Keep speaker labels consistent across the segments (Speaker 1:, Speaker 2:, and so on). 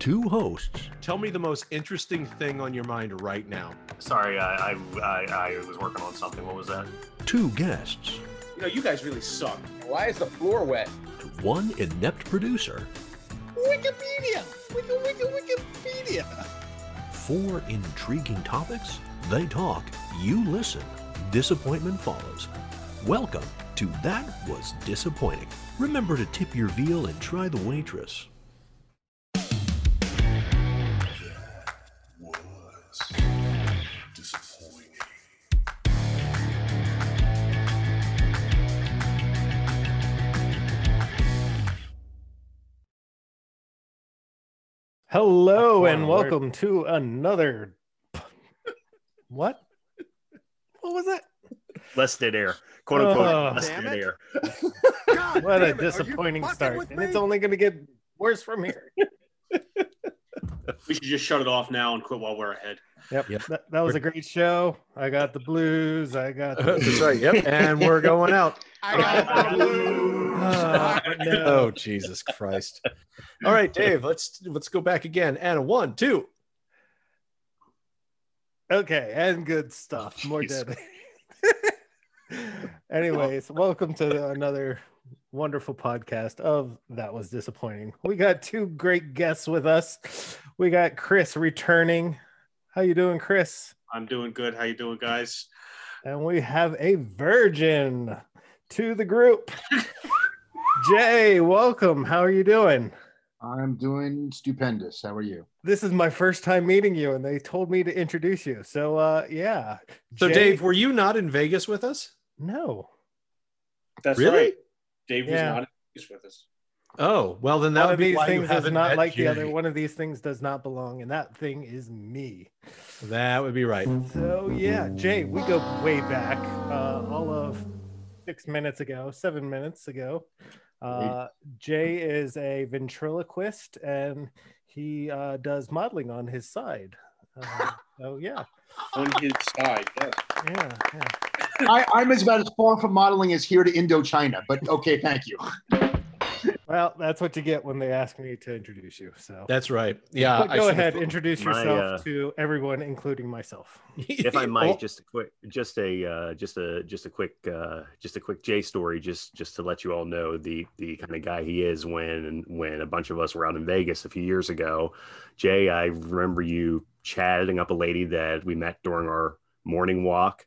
Speaker 1: two hosts,
Speaker 2: Tell me the most interesting thing on your mind right now.
Speaker 3: Sorry, I, I, I, I was working on something. What was that?
Speaker 1: two guests,
Speaker 4: You know, you guys really suck.
Speaker 5: Why is the floor wet?
Speaker 1: and one inept producer.
Speaker 5: Wikipedia! Wiki, wiki, Wikipedia!
Speaker 1: Four intriguing topics. They talk, you listen. Disappointment follows. Welcome to That Was Disappointing. Remember to tip your veal and try the waitress.
Speaker 6: Hello and
Speaker 7: one word.
Speaker 6: welcome to another. What? What was that?
Speaker 3: Less dead air. Quote unquote.
Speaker 6: Oh,
Speaker 3: less dead
Speaker 5: it.
Speaker 3: air.
Speaker 6: What a disappointing start, and it's only going to get worse from here.
Speaker 4: We should just shut it off now and quit while we're ahead.
Speaker 6: Yep, That, that was a great show. I got the blues. I got. The...
Speaker 2: That's right. Yep. And we're going out.
Speaker 5: I got the blues.
Speaker 6: Ah, no.
Speaker 2: Oh Jesus Christ! All right, Dave. Let's let's go back again. And a one, two.
Speaker 6: Okay, and good stuff. More
Speaker 3: Jeez.
Speaker 6: dead. Anyways, welcome to another wonderful podcast of That Was Disappointing. We got two great guests with us. We got Chris returning. How you doing, Chris?
Speaker 4: I'm doing good. How you doing, guys?
Speaker 6: And we have a virgin to the group. Jay, welcome. How are you doing?
Speaker 7: I'm doing stupendous. How are you?
Speaker 6: This is my first time meeting you, and they told me to introduce you. So, uh, yeah.
Speaker 2: So,
Speaker 6: Jay-
Speaker 2: Dave, were you not in Vegas with us?
Speaker 6: no.
Speaker 4: That's
Speaker 2: Really?
Speaker 4: right. Dave was
Speaker 6: Yeah.
Speaker 4: not in Vegas with us.
Speaker 2: Oh, well, then that
Speaker 6: One
Speaker 2: would
Speaker 6: of
Speaker 2: be
Speaker 6: these
Speaker 2: why
Speaker 6: things is
Speaker 2: haven't
Speaker 6: not
Speaker 2: met
Speaker 6: like the other. One of these things does not belong, and that thing is me.
Speaker 2: That would be right.
Speaker 6: So, yeah, Jay, we go way back. Uh, all of six minutes ago, seven minutes ago. Uh, Jay is a ventriloquist, and he uh, does modeling on his side. Uh, so, yeah,
Speaker 4: On his side, yes.
Speaker 6: yeah, yeah.
Speaker 7: I, I'm as about as far from modeling as here to Indochina, but okay, thank you.
Speaker 6: Well, that's what you get when they ask me to introduce you. So,
Speaker 2: That's right. Yeah.
Speaker 6: but go ahead,
Speaker 2: thought-
Speaker 6: introduce
Speaker 3: My,
Speaker 6: yourself
Speaker 3: uh,
Speaker 6: to everyone, including myself.
Speaker 3: If I
Speaker 2: Oh,
Speaker 3: might, just a quick, just a, uh, just a, just a quick, uh, just a quick Jay story, just, just to let you all know the, the kind of guy he is. When, when a bunch of us were out in Vegas a few years ago, Jay, I remember you chatting up a lady that we met during our morning walk.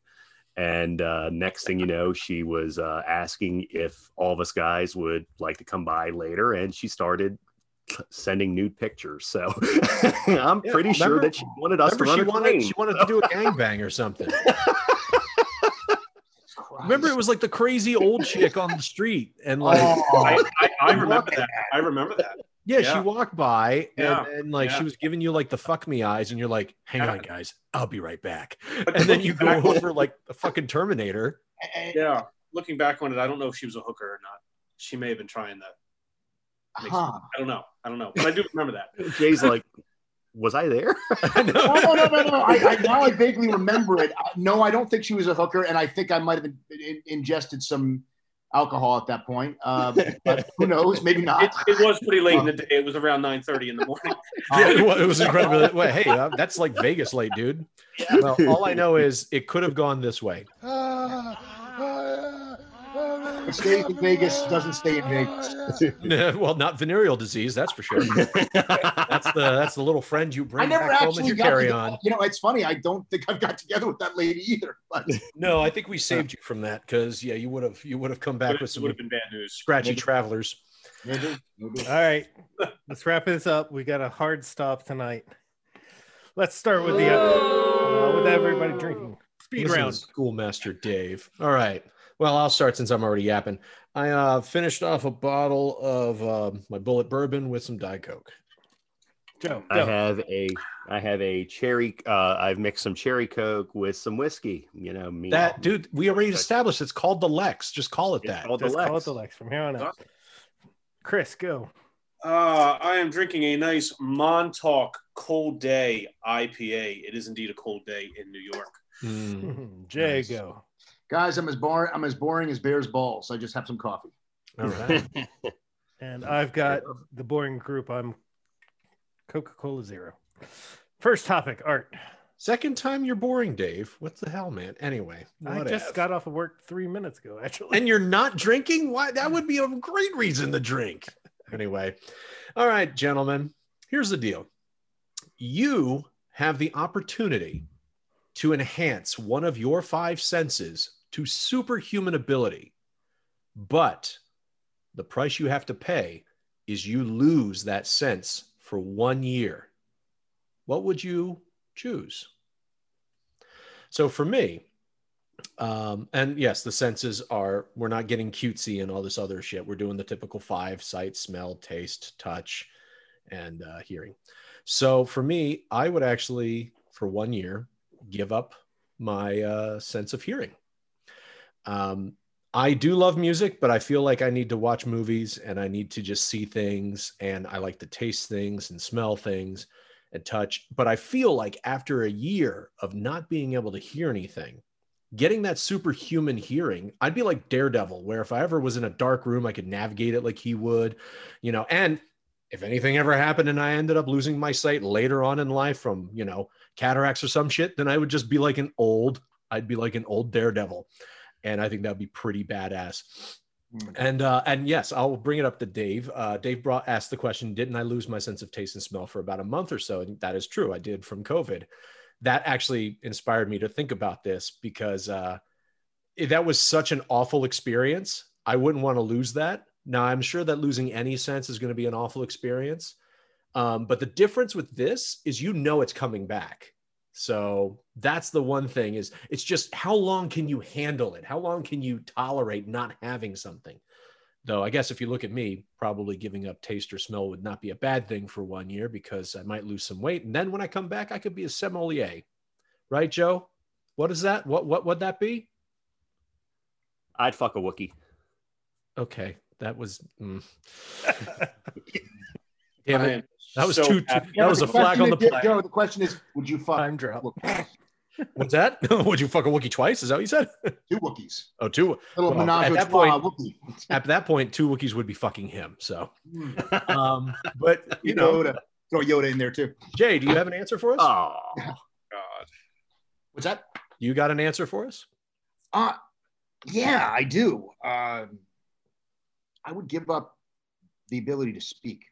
Speaker 3: And uh, next thing you know, she was uh, asking if all of us guys would like to come by later, and she started sending nude pictures. So I'm
Speaker 2: Yeah,
Speaker 3: pretty sure that she wanted us
Speaker 2: Remember,
Speaker 3: to run
Speaker 2: she
Speaker 3: a
Speaker 2: wanted
Speaker 3: train.
Speaker 2: she wanted to do a gangbang or something. Remember, it was like the crazy old chick on the street, and like,
Speaker 7: Oh,
Speaker 4: I, I, I remember that. I remember that.
Speaker 2: Yeah, she walked by,
Speaker 4: Yeah,
Speaker 2: and, and like she was giving you like the fuck me eyes, and you're like, hang
Speaker 4: Yeah.
Speaker 2: on, guys, I'll be right back. And then you go over like the fucking Terminator.
Speaker 4: Yeah. Looking back on it, I don't know if she was a hooker or not. She may have been trying that.
Speaker 7: huh.
Speaker 4: I don't know. I don't know. But I do remember that.
Speaker 3: Jay's like, was I there?
Speaker 7: No, no, no, no, no. I, I, now I vaguely remember it. Uh, No, I don't think she was a hooker, and I think I might have in, in, ingested some alcohol at that point. Uh, but who knows? Maybe not.
Speaker 4: it was pretty late in the day. It was around 9.30 in the morning.
Speaker 2: Yeah, it wa- it was incredible. Wait, hey, uh, that's like Vegas late, dude. Well, all I know is it could have gone this way.
Speaker 7: It stays in Vegas, doesn't stay in Vegas.
Speaker 2: well, not venereal disease, that's for sure. That's the that's the little friend you
Speaker 7: I
Speaker 2: bring
Speaker 7: never
Speaker 2: back home as
Speaker 7: actually
Speaker 2: you carry
Speaker 7: together-
Speaker 2: on.
Speaker 7: You know, it's funny. I don't think I've got together with that lady either. But
Speaker 2: No, I think we saved you from that because yeah, you would have you would have come back
Speaker 4: Would
Speaker 2: with some
Speaker 4: would have been bad news.
Speaker 2: scratchy travelers.
Speaker 7: maybe, maybe.
Speaker 6: All right, let's wrap this up. We got a hard stop tonight. Let's start with the uh, with everybody drinking. Speed
Speaker 2: Listen
Speaker 6: round.
Speaker 2: Schoolmaster Dave. All right. Well, I'll start since I'm already yapping. I uh, finished off a bottle of uh, my Bulleit bourbon with some Diet Coke.
Speaker 6: Joe,
Speaker 3: I have a, I have a cherry. Uh, I've mixed some cherry coke with some whiskey. You know, me.
Speaker 2: That dude, we already established it's called the Lex. Just call it
Speaker 3: It's
Speaker 2: that.
Speaker 3: called the
Speaker 6: Just call it the Lex from here on out. Chris, go.
Speaker 4: Uh, I am drinking a nice Montauk Cold Day IPA. It is indeed a cold day in New York.
Speaker 2: Mm,
Speaker 6: Jay,
Speaker 2: Nice.
Speaker 6: go.
Speaker 7: Guys, I'm as boring. I'm as boring as bear's balls. I just have some coffee.
Speaker 2: all right.
Speaker 6: And I've got the boring group I'm Coca Cola Zero. First topic, art.
Speaker 2: Second time you're boring, Dave. What the hell, man? Anyway,
Speaker 6: I
Speaker 2: whatever.
Speaker 6: just got off of work three minutes ago, actually.
Speaker 2: and you're not drinking? Why? That would be a great reason to drink. Anyway, all right, gentlemen, here's the deal. You have the opportunity to enhance one of your five senses to superhuman ability, but the price you have to pay is you lose that sense for one year. What would you choose? So for me, um, and yes, the senses are, we're not getting cutesy and all this other shit. We're doing the typical five sight, smell, taste, touch, and uh, hearing. So for me, I would actually, for one year, give up my uh, sense of hearing. Um, I do love music, but I feel like I need to watch movies and I need to just see things and I like to taste things and smell things and touch. But I feel like after a year of not being able to hear anything, getting that superhuman hearing, I'd be like Daredevil, where if I ever was in a dark room, I could navigate it like he would, you know. And if anything ever happened and I ended up losing my sight later on in life from, you know, cataracts or some shit, then I would just be like an old, I'd be like an old Daredevil. And I think that'd be pretty badass. And uh, and yes, I'll bring it up to Dave. Uh, Dave brought asked the question: Didn't I lose my sense of taste and smell for about a month or so? And that is true. I did from COVID. That actually inspired me to think about this because uh, that was such an awful experience. I wouldn't want to lose that. Now I'm sure that losing any sense is going to be an awful experience. Um, but the difference with this is you know it's coming back. So that's the one thing is it's just how long can you handle it? How long can you tolerate not having something? Though I guess if you look at me, probably giving up taste or smell would not be a bad thing for one year because I might lose some weight. And then when I come back, I could be a sommelier. Right, Joe? What is that? What what would that be?
Speaker 3: I'd fuck a Wookiee.
Speaker 2: Okay. That was mm. Damn it.
Speaker 4: Am
Speaker 2: That was
Speaker 4: so
Speaker 2: too,
Speaker 4: happy.
Speaker 2: that was a flag on the
Speaker 7: question
Speaker 2: play.
Speaker 7: Joe, the question is, would you fuck
Speaker 6: Time drop.
Speaker 2: What's that? Would you fuck a Wookiee twice? Is that what you said?
Speaker 7: two Wookiees?
Speaker 2: Oh, two.
Speaker 7: Little
Speaker 2: Well,
Speaker 7: menage
Speaker 2: at that point-
Speaker 7: Wookiee.
Speaker 2: At that point, two Wookiees would be fucking him. So, um, but you know,
Speaker 7: Yoda. Throw Yoda in there too.
Speaker 2: Jay, do you have an answer for us?
Speaker 3: Oh,
Speaker 4: God.
Speaker 7: What's that?
Speaker 2: You got an answer for us?
Speaker 7: Uh yeah, I do. Um, I would give up the ability to speak.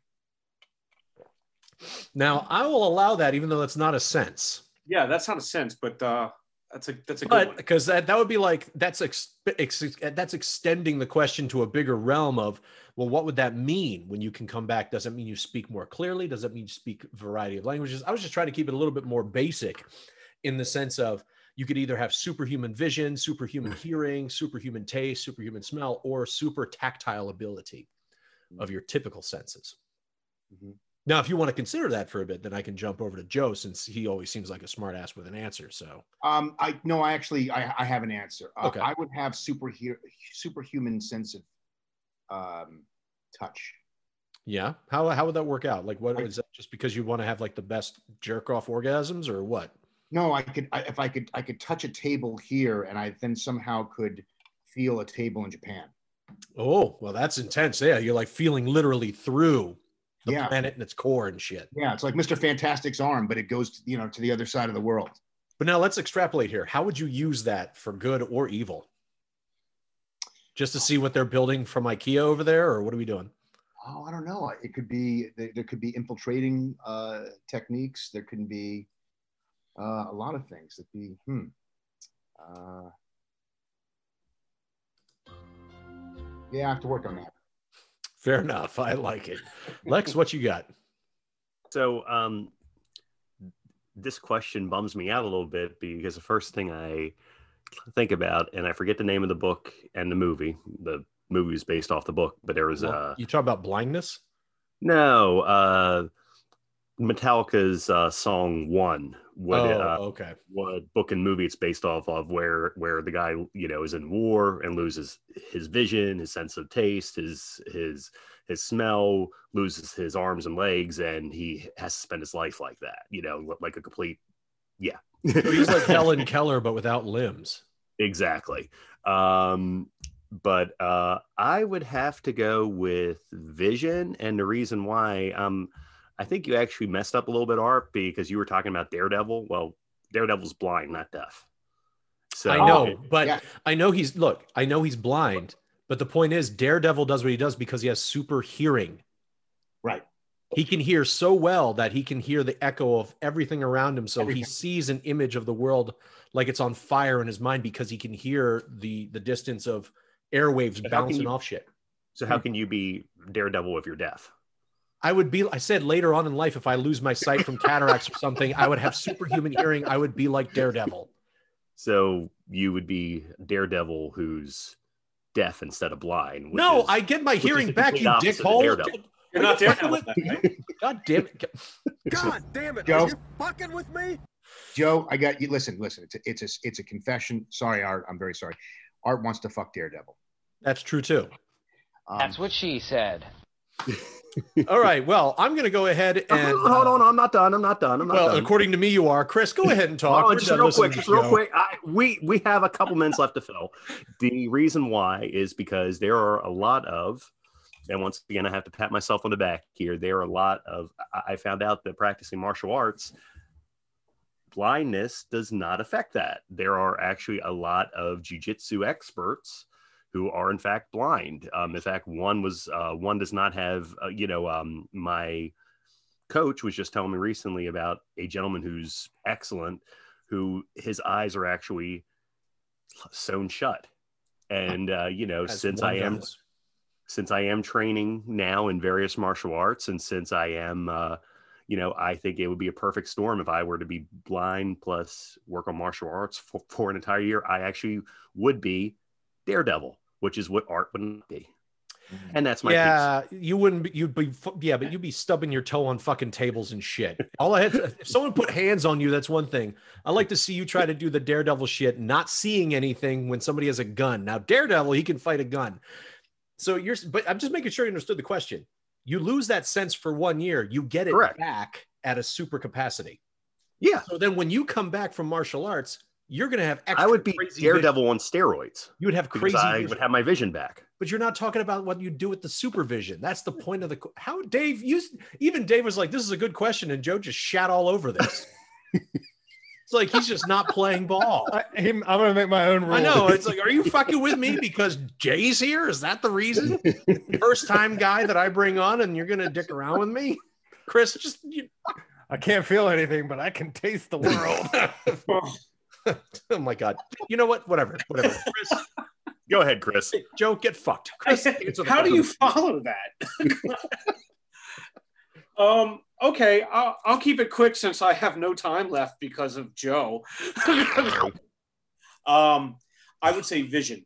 Speaker 2: Now, I will allow that, even though that's not a sense.
Speaker 4: Yeah, that's not a sense, but uh, that's a that's a good
Speaker 2: But
Speaker 4: one.
Speaker 2: because that, that would be like that's ex, ex, that's extending the question to a bigger realm of well, what would that mean when you can come back? Does it mean you speak more clearly? Does it mean you speak variety of languages? I was just trying to keep it a little bit more basic in the sense of you could either have superhuman vision, superhuman hearing, superhuman taste, superhuman smell, or super tactile ability of your typical senses.
Speaker 7: Mhm.
Speaker 2: Now, if you want to consider that for a bit, then I can jump over to Joe since he always seems like a smart ass with an answer. So
Speaker 7: Um, I no, I actually I, I have an answer. Uh,
Speaker 2: Okay.
Speaker 7: I would have super superhuman sense of um, touch.
Speaker 2: Yeah. How how would that work out? Like, what
Speaker 7: I-
Speaker 2: is that? Just because you want to have like the best jerk off orgasms, or what?
Speaker 7: No, I could I, if I could I could touch a table here, and I then somehow could feel a table in Japan.
Speaker 2: Oh, well, that's intense. Yeah, you're like feeling literally through the
Speaker 7: Yeah.
Speaker 2: planet and its core and shit.
Speaker 7: Yeah, it's like Mr. Fantastic's arm, but it goes to, you know to the other side of the world.
Speaker 2: But now let's extrapolate here. How would you use that for good or evil? Just to see what they're building from IKEA over there, or what are we doing?
Speaker 7: Oh, I don't know. It could be there, could be infiltrating uh, techniques. There can be uh, a lot of things. It'd be hmm. Uh, yeah, I have to work on that.
Speaker 2: Fair enough. I like it. Lex, what you got?
Speaker 3: so um, this question bums me out a little bit because the first thing I think about, and I forget the name of the book and the movie. The movie is based off the book, but there was uh,
Speaker 2: you talk about blindness.
Speaker 3: no uh, Metallica's uh, song "One." What,
Speaker 2: oh,
Speaker 3: uh,
Speaker 2: okay.
Speaker 3: what book and movie it's based off of where where the guy you know is in war and loses his vision his sense of taste his his his smell loses his arms and legs and he has to spend his life like that you know like a complete yeah
Speaker 2: So he's like Helen Keller, but without limbs.
Speaker 3: exactly um but uh i would have to go with vision and the reason why um I think you actually messed up a little bit, Art, because you were talking about Daredevil. Well, Daredevil's blind, not deaf. So
Speaker 2: I know, oh, but
Speaker 7: yeah.
Speaker 2: I know he's look. I know he's blind, but the point is, Daredevil does what he does because he has super hearing.
Speaker 7: Right.
Speaker 2: He can hear so well that he can hear the echo of everything around him. So he sees an image of the world like it's on fire in his mind because he can hear the the distance of airwaves
Speaker 3: But how can
Speaker 2: bouncing
Speaker 3: you-
Speaker 2: off shit.
Speaker 3: So how hmm. can you be Daredevil if you're deaf?
Speaker 2: I would be. I said later on in life, if I lose my sight from cataracts or something, I would have superhuman hearing. I would be like Daredevil.
Speaker 3: So you would be Daredevil who's deaf instead of blind.
Speaker 2: no,
Speaker 3: is-
Speaker 2: I get my hearing back, you
Speaker 3: opposite
Speaker 2: dickhole.
Speaker 4: You're not
Speaker 2: Are you
Speaker 4: there.
Speaker 2: fucking with- God damn it!
Speaker 5: God damn it.
Speaker 7: Joe.
Speaker 5: Are you fucking with me?
Speaker 7: Joe, I got you. Listen, listen. It's a, it's a, it's a confession. Sorry, Art. I'm very sorry. Art wants to fuck Daredevil.
Speaker 2: That's true too.
Speaker 7: Um,
Speaker 8: That's what she said.
Speaker 2: All right. Well, I'm going to go ahead and
Speaker 3: hold on, uh, I'm not done. I'm not done. I'm not
Speaker 2: Well,
Speaker 3: done.
Speaker 2: according to me, you are. Chris, go ahead and talk.
Speaker 3: Just real quick, just real quick. I, we we have a couple minutes left to fill. The reason why is because there are a lot of, and once again, I have to pat myself on the back here. There are a lot of. I I found out that practicing martial arts, blindness does not affect that. There are actually a lot of jujitsu experts who are in fact blind. Um, in fact, one was uh, one does not have. Uh, you know, um, my coach was just telling me recently about a gentleman who's excellent who his eyes are actually sewn shut and uh, you know
Speaker 2: As
Speaker 3: since i am
Speaker 2: does.
Speaker 3: since i am training now in various martial arts and since i am uh, you know i think it would be a perfect storm if i were to be blind plus work on martial arts for, for an entire year i actually would be daredevil which is what art would not be mm-hmm. and that's my piece.
Speaker 2: yeah, you wouldn't. Be, you'd be. Yeah, but you'd be stubbing your toe on fucking tables and shit. All I had. To, if someone put hands on you, that's one thing. I like to see you try to do the daredevil shit, not seeing anything when somebody has a gun. Now, daredevil, he can fight a gun. So you're. But I'm just making sure you understood the question. You lose that sense for one year. You get it
Speaker 3: Correct.
Speaker 2: back at a super capacity.
Speaker 3: yeah
Speaker 2: So then, when you come back from martial arts, you're gonna have. Extra
Speaker 3: i would be
Speaker 2: crazy vision.
Speaker 3: daredevil on steroids
Speaker 2: You would have
Speaker 3: because
Speaker 2: crazy.
Speaker 3: i
Speaker 2: vision.
Speaker 3: would have my vision back
Speaker 2: but you're not talking about what you do with the supervision. That's the point of the how Dave you even Dave was like, "This is a good question," and Joe just shat all over this. it's like he's just not playing ball.
Speaker 6: I, him, I'm gonna make my own rules.
Speaker 2: I know. It's like, are you fucking with me because Jay's here? Is that the reason? First time guy that I bring on, and you're gonna dick around with me, Chris? Just you,
Speaker 6: I can't feel anything, but I can taste the world.
Speaker 2: oh my god. You know what? Whatever. Whatever. Chris,
Speaker 3: go ahead chris
Speaker 2: Joe, get fucked. Chris, answer the
Speaker 4: How do you follow that? um. Okay, I'll, I'll keep it quick since I have no time left because of Joe. um, I would say vision,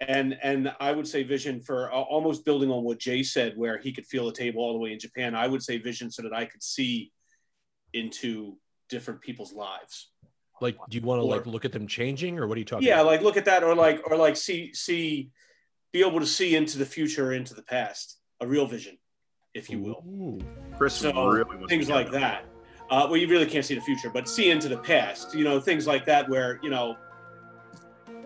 Speaker 4: and and I would say vision for uh, almost building on what Jay said, where he could feel a table all the way in Japan. I would say vision so that I could see into different people's lives.
Speaker 2: Like, do you want to like look at them changing, or what are you talking?
Speaker 4: yeah
Speaker 2: about?
Speaker 4: like look at that or like or like see see be able to see into the future into the past a real vision if you will
Speaker 2: Ooh.
Speaker 3: chris
Speaker 4: so
Speaker 3: really
Speaker 4: things like that uh, well you really can't see the future but see into the past you know things like that where you know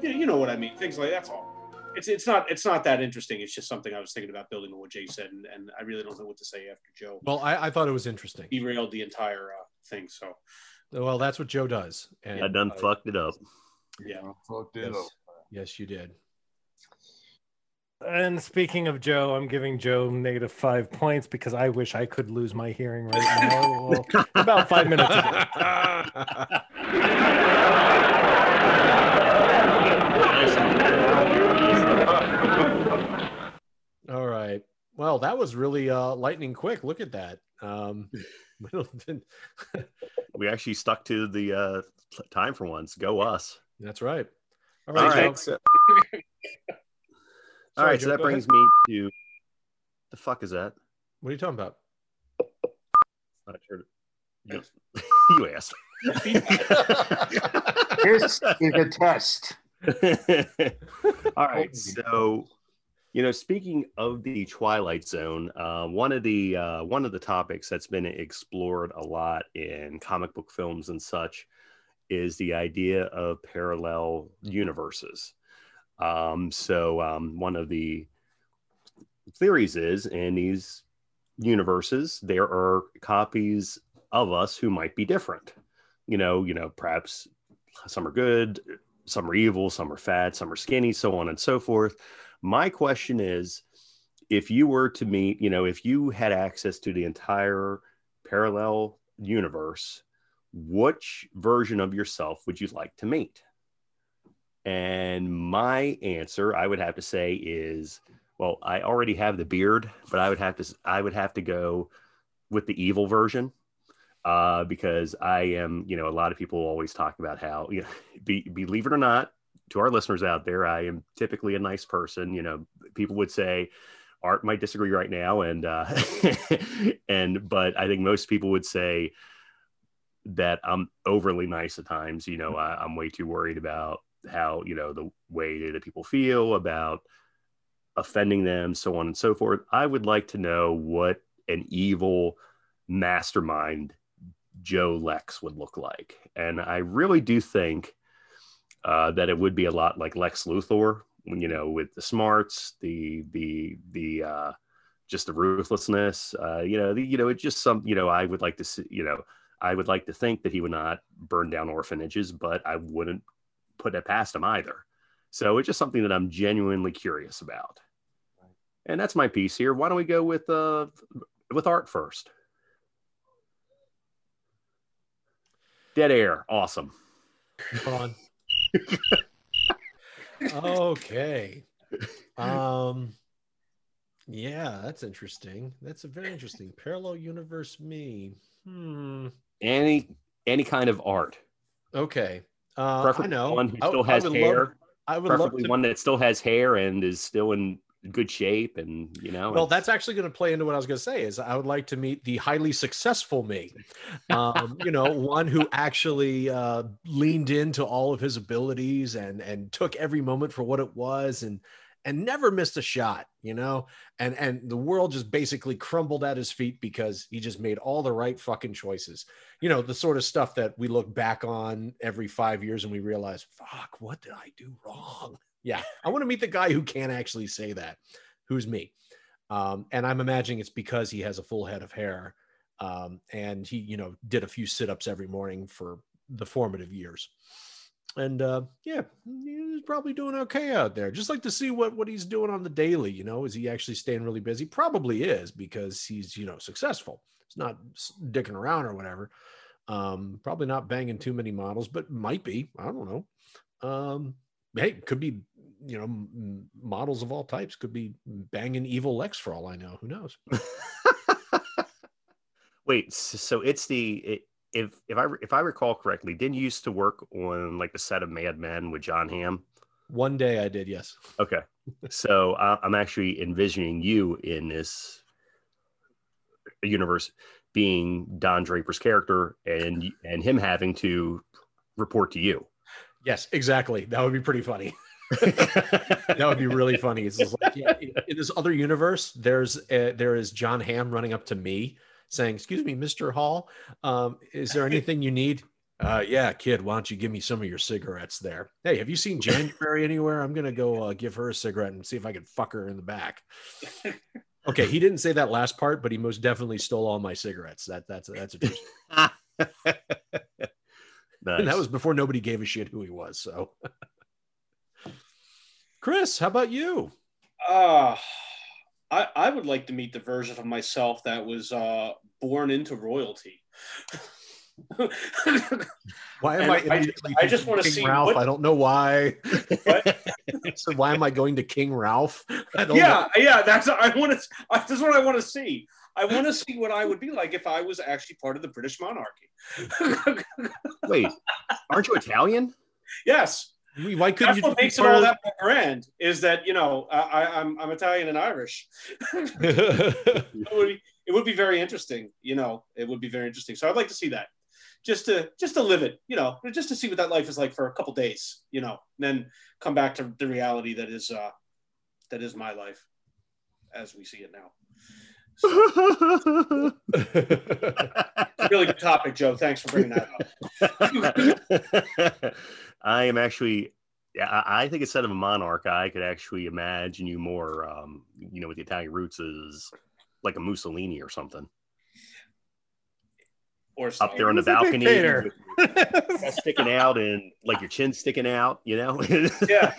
Speaker 4: you, you know what i mean things like that's all it's it's not it's not that interesting it's just something i was thinking about building on what jay said and, and i really don't know what to say after joe
Speaker 2: Well, I, I thought it was interesting.
Speaker 4: derailed the entire uh, thing so
Speaker 2: Well, that's what Joe does. And
Speaker 3: I done
Speaker 2: uh,
Speaker 3: fucked it up.
Speaker 4: yeah
Speaker 7: fucked it
Speaker 2: Yes,
Speaker 7: up.
Speaker 2: yes, you did.
Speaker 6: And speaking of Joe, I'm giving Joe negative five points because I wish I could lose my hearing right now. Well, about five minutes ago.
Speaker 2: All right. Well, that was really uh, lightning quick. Look at that. Um, we
Speaker 3: We actually stuck to the uh, time for once. Go us.
Speaker 2: that's right. All
Speaker 3: All
Speaker 2: right.
Speaker 3: right.
Speaker 2: Joe.
Speaker 3: So, all
Speaker 2: Sorry,
Speaker 3: right. So that brings
Speaker 2: ahead.
Speaker 3: me to the fuck is that?
Speaker 2: What are you talking about?
Speaker 3: Not sure. You, you asked.
Speaker 7: This is a test.
Speaker 3: All right. So, you know, speaking of the Twilight Zone, uh, one of the uh, one of the topics that's been explored a lot in comic book films and such is the idea of parallel universes. Um, so, um, one of the theories is, in these universes, there are copies of us who might be different. You know, you know, perhaps some are good, some are evil, some are fat, some are skinny, so on and so forth. My question is if you were to meet, you know, if you had access to the entire parallel universe, which version of yourself would you like to meet? And my answer, I would have to say, is well, I already have the beard, but I would have to I would have to go with the evil version uh, because I am, you know, a lot of people always talk about how, you know, be, believe it or not, to our listeners out there, I am typically a nice person. You know, people would say Art might disagree right now, and uh, and but I think most people would say that I'm overly nice at times. You know, I, I'm way too worried about how you know the way that people feel about offending them, so on and so forth. I would like to know what an evil mastermind Joe Lex would look like. And I really do think uh, that it would be a lot like Lex Luthor, you know, with the smarts, the the the uh, just the ruthlessness. Uh, you know, the, you know, it's just some. You know, I would like to see. You know, I would like to think that he would not burn down orphanages, but I wouldn't put it past him either. So it's just something that I'm genuinely curious about. And that's my piece here. Why don't we go with uh with art first? Dead air, awesome.
Speaker 2: Come on. Okay. Um yeah, that's interesting. That's a very interesting. Parallel universe me. Hmm.
Speaker 3: Any any kind of art.
Speaker 2: Okay. Uh, I know.
Speaker 3: one who still
Speaker 2: I
Speaker 3: has
Speaker 2: would
Speaker 3: hair.
Speaker 2: Love, I would love
Speaker 3: Preferably
Speaker 2: to
Speaker 3: one that still has hair and is still in good shape and you know
Speaker 2: Well, that's actually going to play into what I was going to say. Is I would like to meet the highly successful me, um, you know, one who actually uh, leaned into all of his abilities and and took every moment for what it was, and and never missed a shot, you know, and and the world just basically crumbled at his feet because he just made all the right fucking choices, you know, the sort of stuff that we look back on every five years and we realize, fuck, what did I do wrong? Yeah, I want to meet the guy who can't actually say that. Who's me? Um, and I'm imagining it's because he has a full head of hair, um, and he, you know, did a few sit-ups every morning for the formative years. And uh, yeah, he's probably doing okay out there. Just like to see what what he's doing on the daily. You know, is he actually staying really busy? Probably is because he's you know successful. It's not dicking around or whatever. Um, probably not banging too many models, but might be. I don't know. Um, hey, could be you know models of all types. Could be banging evil Lex for all I know. Who knows?
Speaker 3: wait so it's the it, if if i if i recall correctly didn't you used to work on like the set of mad men with john hamm
Speaker 2: One day I did, yes.
Speaker 3: okay so i'm actually envisioning you in this universe being don draper's character and and him having to report to you
Speaker 2: Yes, exactly. That would be pretty funny. that would be really funny. It's just like yeah, in, in this other universe, there's uh there is John Hamm running up to me saying, "Excuse me, Mr. Hall, um, is there anything you need?" Uh, yeah, kid, why don't you give me some of your cigarettes there? Hey, have you seen January anywhere? I'm gonna go uh, give her a cigarette and see if I can fuck her in the back. Okay, he didn't say that last part, but he most definitely stole all my cigarettes. That that's that's a true. story. And that was before nobody gave a shit who he was. So, Chris, how about you?
Speaker 4: Uh, I, I would like to meet the version of myself that was uh, born into royalty.
Speaker 2: Why am
Speaker 4: And
Speaker 2: I?
Speaker 4: I-
Speaker 2: immediately
Speaker 4: I just wanna see
Speaker 2: Ralph.
Speaker 4: what-
Speaker 2: I don't know why. So why am I going to King Ralph? I don't
Speaker 4: yeah, yeah, that's I want to. That's what I want to see. I want to see what I would be like if I was actually part of the British monarchy.
Speaker 3: wait aren't you italian
Speaker 4: yes,
Speaker 2: know. Why couldn't
Speaker 4: that's
Speaker 2: you?
Speaker 4: what makes it all that more grand. Is that you know I, I, I'm I'm Italian and Irish. it, would be, it would be very interesting. You know, it would be very interesting. So I'd like to see that, just to just to live it. You know, just to see what that life is like for a couple days. You know, and then come back to the reality that is uh that is my life, as we see it now. So, really good topic, Joe. Thanks for bringing that up.
Speaker 3: I am actually, yeah, I I think instead of a monarch, I could actually imagine you more, um, you know, with the Italian roots is like a Mussolini or something
Speaker 4: Or
Speaker 3: up there on the balcony, sticking out and like your chin sticking out. You know.
Speaker 4: Yeah.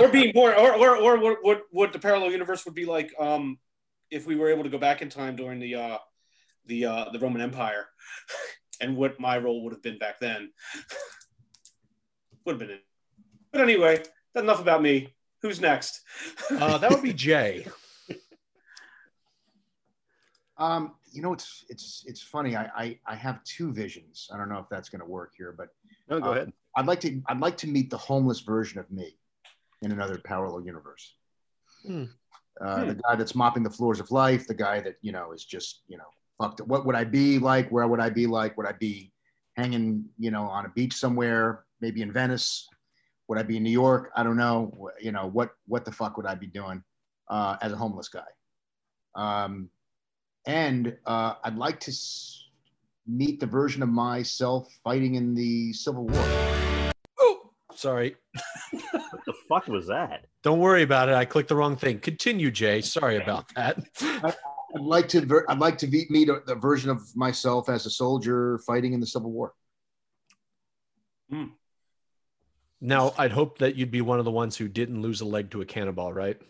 Speaker 4: or being born, or or, or what, what what the parallel universe would be like um, if we were able to go back in time during the uh, the uh, the Roman Empire, and what my role would have been back then. Would have been it. But anyway, enough about me. Who's next?
Speaker 2: Uh, that would be Jay.
Speaker 7: Um, you know, it's it's it's funny. I I, I have two visions. I don't know if that's going to work here, but
Speaker 3: no, go
Speaker 7: Uh,
Speaker 3: ahead.
Speaker 7: I'd like to I'd like to meet the homeless version of me in another parallel universe.
Speaker 2: Hmm.
Speaker 7: Uh, The guy that's mopping the floors of life, the guy that you know is just you know fucked. What would I be like? Where would I be like? Would I be hanging you know on a beach somewhere, maybe in Venice? Would I be in New York? I don't know. You know what what the fuck would I be doing uh, as a homeless guy? Um, and uh, I'd like to s- meet the version of myself fighting in the Civil War.
Speaker 2: Oh, sorry.
Speaker 3: What the fuck was that?
Speaker 2: Don't worry about it. I clicked the wrong thing. Continue, Jay. Sorry about that.
Speaker 7: I'd like to ver- I'd like to be- meet a, the version of myself as a soldier fighting in the Civil War.
Speaker 2: Now, I'd hope that you'd be one of the ones who didn't lose a leg to a cannonball, right?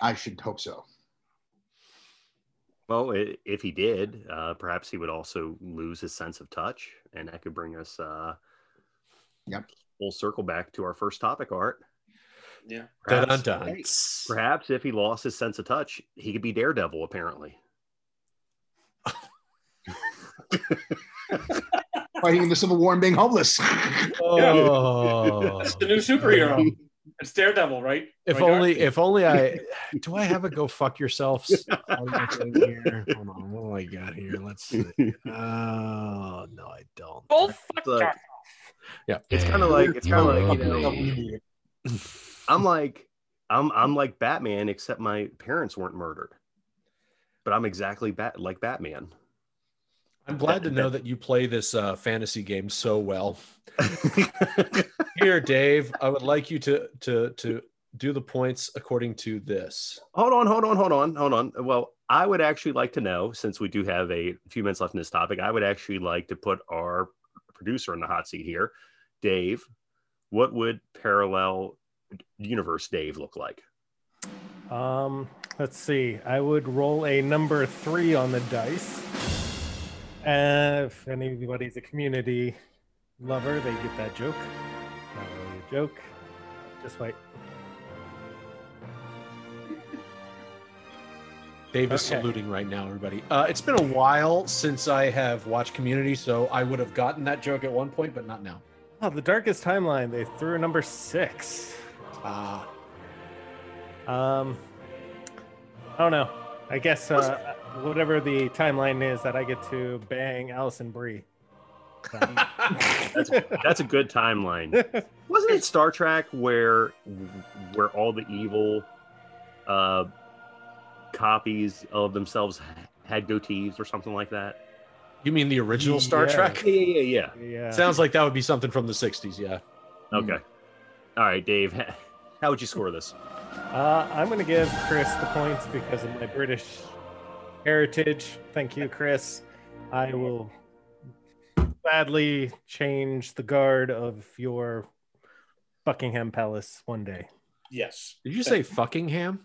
Speaker 7: I should hope so.
Speaker 3: Well, if he did, uh, perhaps he would also lose his sense of touch, and that could bring us uh,
Speaker 7: Yep.
Speaker 3: full circle back to our first topic, Art.
Speaker 4: Yeah.
Speaker 2: Dun,
Speaker 3: Perhaps,
Speaker 2: dun, dun.
Speaker 3: hey, perhaps if he lost his sense of touch, he could be Daredevil. Apparently,
Speaker 7: Fighting in the Civil War and being homeless.
Speaker 2: Oh,
Speaker 4: That's the new superhero. It's Daredevil, right?
Speaker 2: if
Speaker 4: Right,
Speaker 2: only,
Speaker 4: Art?
Speaker 2: if only I. Do I have a go fuck yourself thing here? Hold on, what do I got here? Let's see. Oh no, I don't.
Speaker 3: It's like-
Speaker 2: Yeah,
Speaker 3: it's kind of like it's kind of like you know, I'm like I'm I'm like Batman, except my parents weren't murdered, but I'm exactly bat like Batman.
Speaker 2: I'm glad to know that you play this uh, fantasy game so well. Here, Dave, I would like you to to to do the points according to this.
Speaker 3: hold on, hold on, hold on, hold on. Well, I would actually like to know, since we do have a few minutes left in this topic, I would actually like to put our producer in the hot seat here, Dave. What would parallel universe Dave look like?
Speaker 6: Um, let's see. I would roll a number three on the dice. Uh, if anybody's a community lover, they get that joke. Not really a joke. Just wait.
Speaker 2: Dave is
Speaker 6: Okay.
Speaker 2: saluting right now, everybody. Uh, it's been a while since I have watched Community, so I would have gotten that joke at one point, but not now.
Speaker 6: Oh, the darkest timeline. They threw a number six.
Speaker 2: Ah,
Speaker 6: Um, I don't know. I guess uh, whatever the timeline is, that I get to bang Alison Brie.
Speaker 3: That's that's a good timeline. Wasn't it Star Trek where where all the evil uh, copies of themselves had goatees or something like that?
Speaker 2: you mean the original Star
Speaker 6: Yeah.
Speaker 2: Trek?
Speaker 3: Yeah, yeah, yeah,
Speaker 6: yeah.
Speaker 2: Sounds like that would be something from the '60s. Yeah.
Speaker 3: yeah. Okay. All right, Dave. How would you score this?
Speaker 6: Uh, I'm going to give Chris the points because of my British heritage. Thank you, Chris. I will gladly change the guard of your Buckingham Palace one day.
Speaker 4: yes.
Speaker 2: Did you say fuckingham?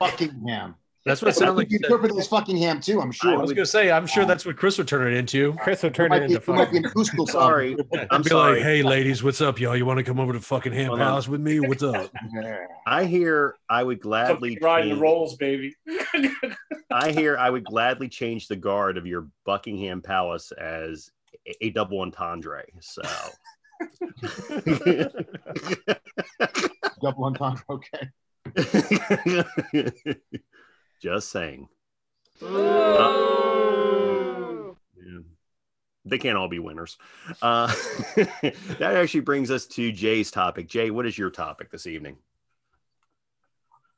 Speaker 7: Fuckingham.
Speaker 2: That's what it
Speaker 7: I
Speaker 2: sounded like.
Speaker 7: you
Speaker 2: you said.
Speaker 7: interpret it as Fuckingham too. I'm sure.
Speaker 2: I was gonna say, I'm sure um, that's what Chris would turn it into.
Speaker 6: Chris will
Speaker 7: It
Speaker 6: turn
Speaker 7: might
Speaker 6: it
Speaker 7: be,
Speaker 6: into
Speaker 7: it might be
Speaker 6: fun.
Speaker 7: an
Speaker 3: Sorry, I'm
Speaker 2: Be
Speaker 3: sorry.
Speaker 2: like, hey, ladies, what's up, y'all? You want to come over to fucking Ham
Speaker 3: Hold on.
Speaker 2: Palace with me? What's up?
Speaker 3: I hear I would gladly
Speaker 4: riding the
Speaker 3: change-
Speaker 4: rolls, baby.
Speaker 3: I hear I would gladly change the guard of your Buckingham Palace as a, a double entendre. So
Speaker 7: Double entendre. Okay.
Speaker 3: Just saying. Yeah. They can't all be winners. Uh, that actually brings us to Jay's topic. Jay, what is your topic this evening?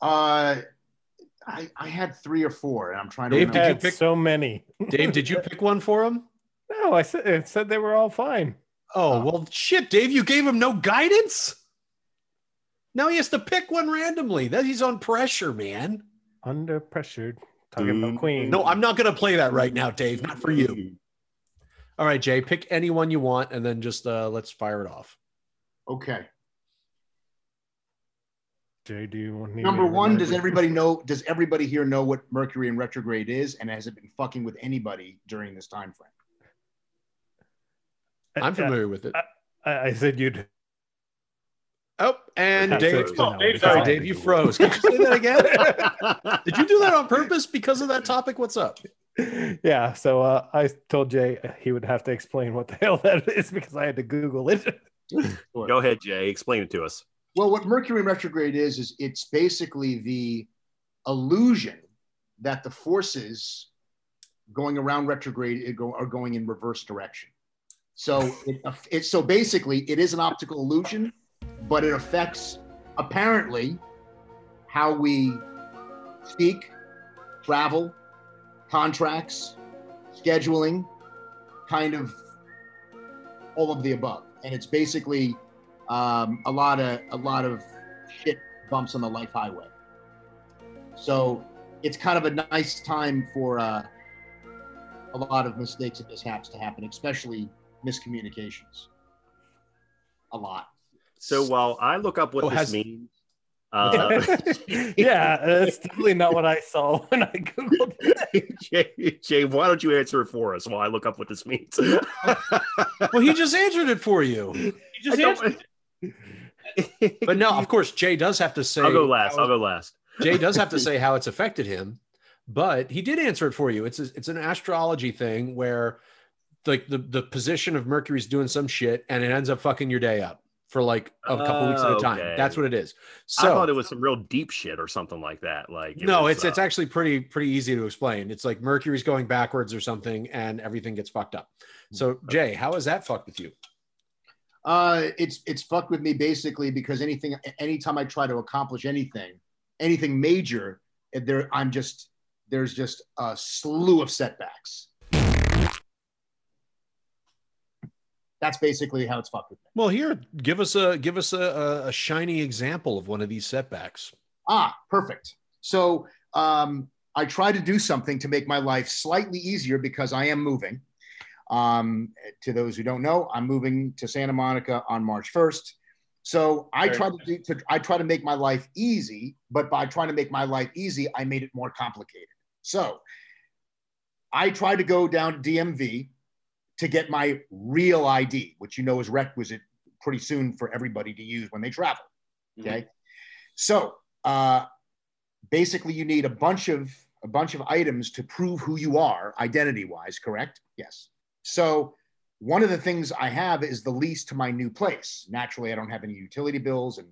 Speaker 7: Uh, I I had three or four, and I'm trying to.
Speaker 2: Dave,
Speaker 7: remember.
Speaker 2: did you pick-
Speaker 6: so many.
Speaker 2: Dave, did you pick one for him?
Speaker 6: No, I said, it said they were all fine.
Speaker 2: Oh, well, shit, Dave, you gave him no guidance. Now he has to pick one randomly. That he's on pressure, man.
Speaker 6: Under pressure. Talking about Queen.
Speaker 2: No, I'm not going to play that right now, Dave. Not for you. All right, Jay, pick any one you want, and then just uh, let's fire it off.
Speaker 7: Okay.
Speaker 6: Jay, do you want
Speaker 7: Number
Speaker 6: to
Speaker 7: one, does everybody know? Does everybody here know what Mercury in retrograde is, and has it been fucking with anybody during this time frame?
Speaker 2: I'm familiar with it.
Speaker 6: I, I said you'd.
Speaker 2: Oh, and
Speaker 6: have
Speaker 2: Dave.
Speaker 4: Oh, Dave.
Speaker 2: Sorry,
Speaker 4: Sorry.
Speaker 2: Dave, you froze. Could you say that again? Did you do that on purpose because of that topic? What's up?
Speaker 6: Yeah, so uh, I told Jay he would have to explain what the hell that is because I had to Google it.
Speaker 3: Go ahead, Jay. Explain it to us.
Speaker 7: Well, what Mercury retrograde is, is it's basically the illusion that the forces going around retrograde are are going in reverse direction. So it, it so basically it is an optical illusion, but it affects apparently how we speak, travel, contracts, scheduling, kind of all of the above. And it's basically um, a lot of a lot of shit bumps on the life highway. So it's kind of a nice time for uh, a lot of mistakes and mishaps to happen, especially miscommunications. A lot.
Speaker 3: So while I look up what
Speaker 2: Oh,
Speaker 3: this
Speaker 2: has-
Speaker 3: means, uh,
Speaker 6: yeah, that's definitely not what I saw when I Googled it.
Speaker 3: Jay, Jay, why don't you answer it for us while I look up what this means?
Speaker 2: Well, he just answered it for you.
Speaker 4: You
Speaker 3: I
Speaker 4: just
Speaker 3: don't-
Speaker 4: answered.
Speaker 2: But no, of course, Jay does have to say.
Speaker 3: I'll go last.
Speaker 2: how-
Speaker 3: I'll go last.
Speaker 2: Jay does have to say how it's affected him, but he did answer it for you. It's a, it's an astrology thing where, like the the position of Mercury's doing some shit, and it ends up fucking your day up for like a couple weeks at a time.
Speaker 3: Okay.
Speaker 2: That's what it is.
Speaker 3: I thought
Speaker 2: So
Speaker 3: it was some real deep shit or something like that. Like it
Speaker 2: no,
Speaker 3: was,
Speaker 2: it's it's
Speaker 3: uh,
Speaker 2: actually pretty pretty easy to explain. It's like Mercury's going backwards or something, and everything gets fucked up. So Jay, how is that fucked with you?
Speaker 7: Uh, it's it's fucked with me basically because anything, anytime I try to accomplish anything, anything major, there I'm just there's just a slew of setbacks. That's basically how it's fucked with me.
Speaker 2: Well, here, give us a give us a, a, a shiny example of one of these setbacks.
Speaker 7: Ah, perfect. So um, I try to do something to make my life slightly easier because I am moving. Um, to those who don't know, I'm moving to Santa Monica on March 1st. So I
Speaker 4: Very
Speaker 7: try to do to I try to make my life easy, but by trying to make my life easy, I made it more complicated. So I tried to go down to DMV to get my real ID, which you know is requisite pretty soon for everybody to use when they travel. Okay. So uh, basically, you need a bunch of a bunch of items to prove who you are, identity wise. Correct? Yes. So one of the things I have is the lease to my new place. Naturally, I don't have any utility bills and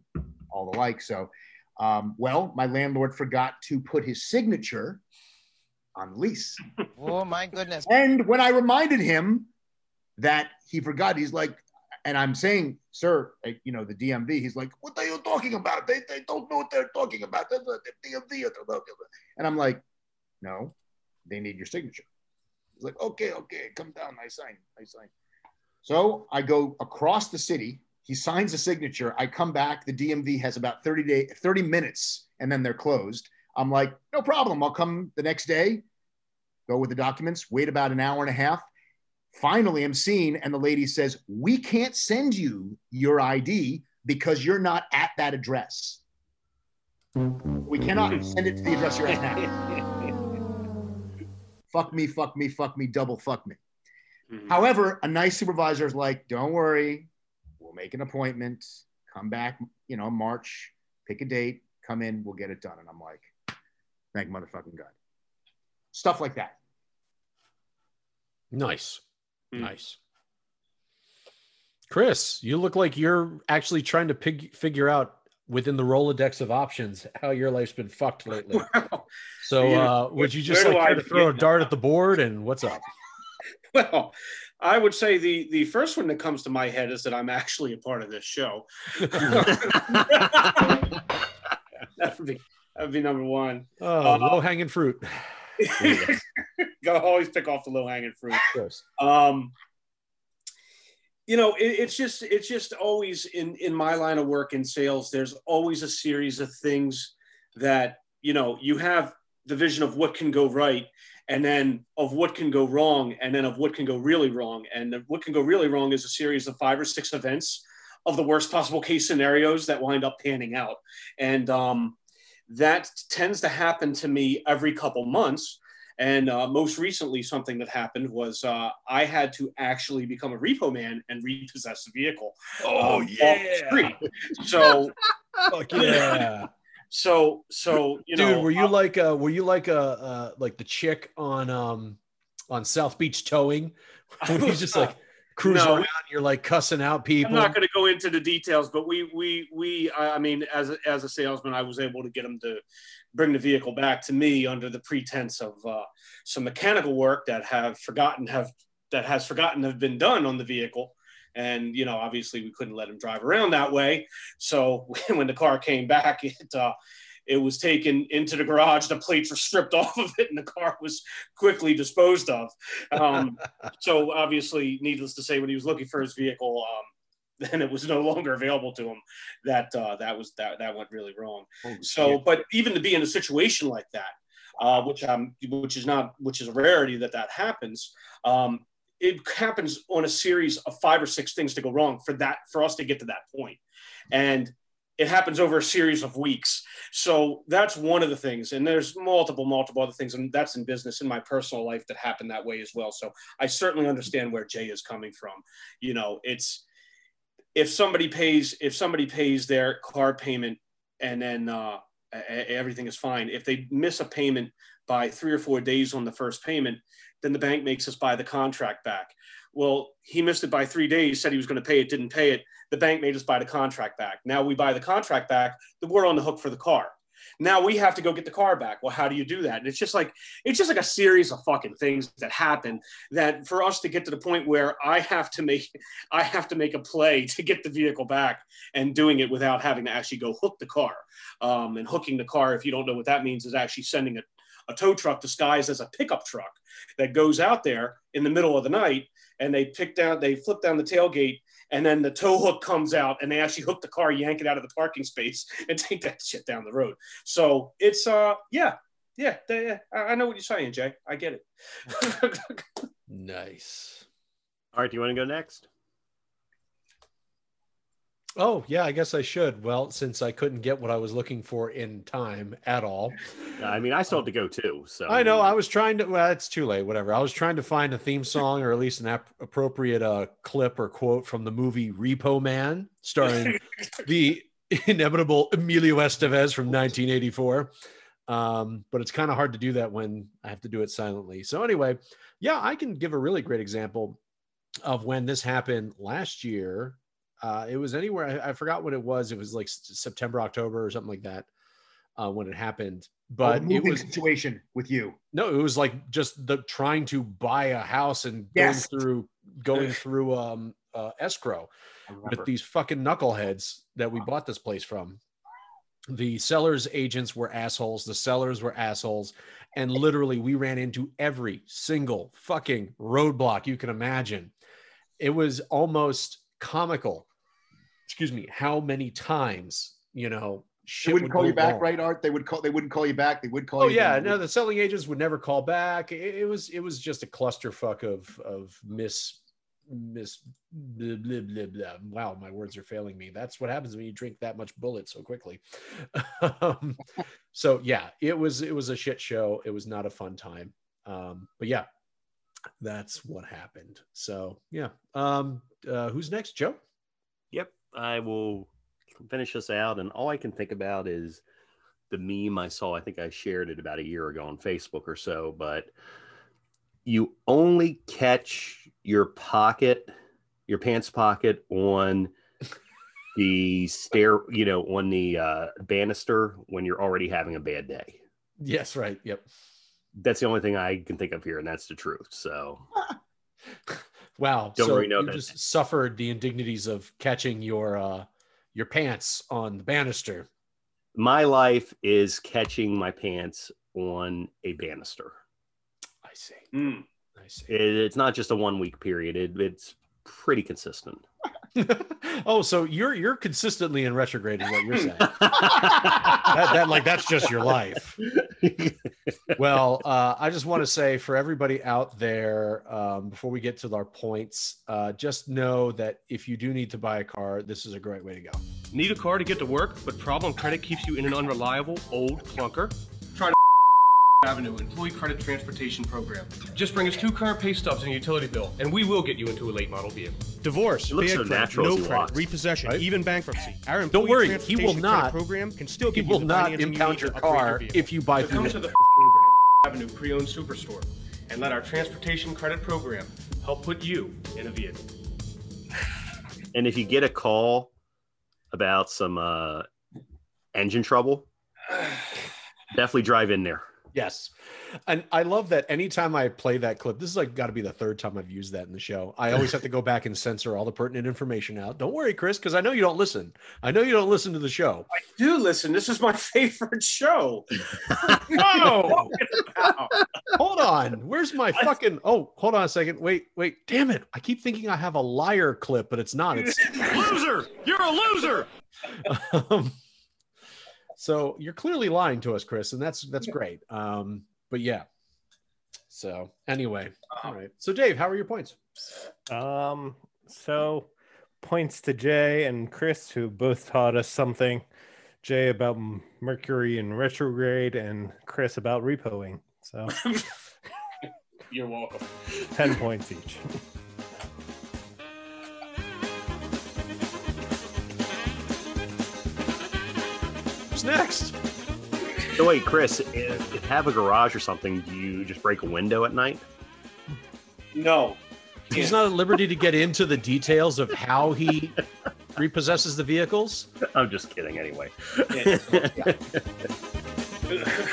Speaker 7: all the like. So, um, well, my landlord forgot to put his signature on the lease.
Speaker 8: Oh my goodness.
Speaker 7: And when I reminded him that he forgot, he's like, and I'm saying, sir, you know, the DMV, he's like, what are you talking about? They, they don't know what they're talking about. DMV. And I'm like, no, they need your signature. He's like, okay, okay, come down. I sign. I sign. So I go across the city. He signs a signature. I come back. The DMV has about 30 day, 30 minutes, and then they're closed. I'm like, no problem. I'll come the next day, go with the documents, wait about an hour and a half. Finally, I'm seen, and the lady says, We can't send you your ID because you're not at that address. We cannot send it to the address you're at now. fuck me, fuck me, fuck me, double fuck me.
Speaker 4: Mhm.
Speaker 7: However, a nice supervisor is like, don't worry, we'll make an appointment, come back, you know, March, pick a date, come in, we'll get it done. And I'm like, thank motherfucking God. Stuff like that.
Speaker 2: Nice,
Speaker 4: Hmm.
Speaker 2: nice. Chris, you look like you're actually trying to pig- figure out within the Rolodex of options how your life's been fucked lately.
Speaker 4: Well,
Speaker 2: So,
Speaker 4: You know,
Speaker 2: uh, would you just like
Speaker 4: I
Speaker 2: care to throw a dart at the board and what's up?
Speaker 4: well, I would say the the first one that comes to my head is that I'm actually a part of this show. that would be that would be number one.
Speaker 2: Oh,
Speaker 4: Uh,
Speaker 2: low hanging fruit.
Speaker 4: Go always pick off the low hanging fruit.
Speaker 2: Chris.
Speaker 4: Um, you know, it, it's just it's just always in in my line of work in sales. There's always a series of things that you know you have the vision of what can go right and then of what can go wrong and then of what can go really wrong and what can go really wrong is a series of five or six events of the worst possible case scenarios that wind up panning out and um, that tends to happen to me every couple months and uh, most recently something that happened was uh, i had to actually become a repo man and repossess a vehicle
Speaker 2: Oh
Speaker 4: um,
Speaker 2: yeah,
Speaker 4: so
Speaker 2: Fuck yeah,
Speaker 4: so so you
Speaker 2: dude.
Speaker 4: know
Speaker 2: were you
Speaker 4: uh,
Speaker 2: like uh were you like a uh, like the chick on um on South Beach towing? When you just like cruise
Speaker 4: No.
Speaker 2: around, you're like cussing out people.
Speaker 4: I'm not going to go into the details, but we we we I mean, as a, as a salesman, I was able to get them to bring the vehicle back to me under the pretense of uh, some mechanical work that have forgotten have that has forgotten have been done on the vehicle. And you know, obviously, we couldn't let him drive around that way. So when the car came back, it uh, it was taken into the garage. The plates were stripped off of it, and the car was quickly disposed of. Um, so obviously, needless to say, when he was looking for his vehicle, um, then it was no longer available to him. That uh, that was that that went really wrong. So, but even to be in a situation like that, uh, which I'm, which is not, which is a rarity that that happens. Um, it happens on a series of five or six things to go wrong for that for us to get to that point, and it happens over a series of weeks. So that's one of the things, and there's multiple, multiple other things, and that's in business, in my personal life that happened that way as well. So I certainly understand where Jay is coming from. You know, it's if somebody pays if somebody pays their car payment and then uh, everything is fine. If they miss a payment by three or four days on the first payment, then the bank makes us buy the contract back. Well, he missed it by three days, said he was going to pay it, didn't pay it. The bank made us buy the contract back. Now we buy the contract back, then we're on the hook for the car. Now we have to go get the car back. Well, how do you do that? And it's just like it's just like a series of fucking things that happen that for us to get to the point where I have to make I have to make a play to get the vehicle back and doing it without having to actually go hook the car. Um, and hooking the car, if you don't know what that means, is actually sending a, a tow truck disguised as a pickup truck that goes out there in the middle of the night and they pick down, they flip down the tailgate and then the tow hook comes out and they actually hook the car, yank it out of the parking space and take that shit down the road. So it's, uh, yeah, yeah, they, I I know what you're saying, Jay. I get it.
Speaker 2: Nice.
Speaker 3: All right, do you want to go next?
Speaker 2: Oh, yeah, I guess I should. Well, since I couldn't get what I was looking for in time at all.
Speaker 3: I mean, I still have to go too. So
Speaker 2: I know I was trying to, well, it's too late, whatever. I was trying to find a theme song or at least an ap- appropriate uh, clip or quote from the movie Repo Man, starring the inevitable Emilio Estevez from 1984. Um, but it's kind of hard to do that when I have to do it silently. So, anyway, yeah, I can give a really great example of when this happened last year. Uh, it was anywhere, I, I forgot what it was. It was like September, October, or something like that uh, when it happened. But
Speaker 7: Oh,
Speaker 2: it
Speaker 7: moving
Speaker 2: was
Speaker 7: situation with you.
Speaker 2: no, it was like just the trying to buy a house and
Speaker 7: Yes.
Speaker 2: going through going through um uh, escrow with these fucking knuckleheads that we bought this place from. The sellers agents were assholes, the sellers were assholes, and literally we ran into every single fucking roadblock you can imagine. It was almost comical. Excuse me, how many times, you know,
Speaker 7: They wouldn't
Speaker 2: would
Speaker 7: call you back,
Speaker 2: wrong.
Speaker 7: right, Art? They would call. They wouldn't call you back. They would call
Speaker 2: Oh
Speaker 7: you.
Speaker 2: yeah, no, the selling agents would never call back. It, it was it was just a clusterfuck of of miss miss blah, blah, blah, blah. Wow, my words are failing me. That's what happens when you drink that much Bulleit so quickly. um, so yeah, it was it was a shit show. It was not a fun time. Um, but yeah, that's what happened. So yeah, um, uh, who's next, Joe?
Speaker 3: Yep, I will finish this out, and all I can think about is the meme I saw. I think I shared it about a year ago on Facebook or so, but you only catch your pocket, your pants pocket on the stair, you know, on the uh, banister when you're already having a bad day.
Speaker 2: Yes, right. Yep.
Speaker 3: That's the only thing I can think of here, and that's the truth. So
Speaker 2: Wow.
Speaker 3: Don't
Speaker 2: so
Speaker 3: worry, no,
Speaker 2: you
Speaker 3: that-
Speaker 2: just suffered the indignities of catching your uh your pants on the banister.
Speaker 3: my life is catching my pants on a banister.
Speaker 2: I see.
Speaker 4: Mm.
Speaker 2: I see.
Speaker 3: It, it's not just a one week period. It, it's pretty consistent.
Speaker 2: oh, so you're you're consistently in retrograde, is what you're saying. that, that like that's just your life. Well, uh, I just want to say for everybody out there, um, before we get to our points, uh, just know that if you do need to buy a car, this is a great way to go.
Speaker 8: Need a car to get to work, but problem credit keeps you in an unreliable, old clunker? Try Avenue Employee Credit Transportation Program. Just bring us two current pay stubs and a utility bill, and we will get you into a late model vehicle.
Speaker 9: Divorce,
Speaker 3: It looks
Speaker 9: bad
Speaker 3: so
Speaker 9: credit,
Speaker 3: natural
Speaker 9: no
Speaker 3: as he
Speaker 9: credit,
Speaker 3: walks.
Speaker 9: repossession,
Speaker 2: Right?
Speaker 9: even bankruptcy. Our
Speaker 2: Don't worry, he will not-
Speaker 9: program can still
Speaker 2: He will
Speaker 9: you
Speaker 2: not
Speaker 9: financing you
Speaker 2: impound your
Speaker 9: to upgrade your
Speaker 2: car if you buy
Speaker 8: So
Speaker 2: through
Speaker 8: come
Speaker 2: this.
Speaker 8: to the program, Avenue Pre-Owned Superstore, and let our transportation credit program help put you in a vehicle.
Speaker 3: And if you get a call about some uh, engine trouble, definitely drive in there.
Speaker 2: Yes. And I love that anytime I play that clip, this is like got to be the third time I've used that in the show. I always have to go back and censor all the pertinent information out. Don't worry, Chris, because I know you don't listen. I know you don't listen to the show.
Speaker 4: I do listen. This is my favorite show. Wow.
Speaker 2: hold on. Where's my fucking? Oh, hold on a second. Wait, wait. Damn it! I keep thinking I have a liar clip, but it's not. It's
Speaker 8: Loser! You're a loser!
Speaker 2: um, so you're clearly lying to us, Chris, and that's that's great. Um, but yeah. So anyway, all right. So Dave, how are your points?
Speaker 6: Um, so points to Jay and Chris, who both taught us something. Jay about Mercury and retrograde, and Chris about repoing. So
Speaker 4: You're welcome.
Speaker 6: 10 points each.
Speaker 2: next?
Speaker 3: So wait, Chris, if, if you have a garage or something, do you just break a window at night?
Speaker 4: No.
Speaker 2: He's not at liberty to get into the details of how he repossesses the vehicles.
Speaker 3: I'm just kidding. Anyway,
Speaker 4: Yeah.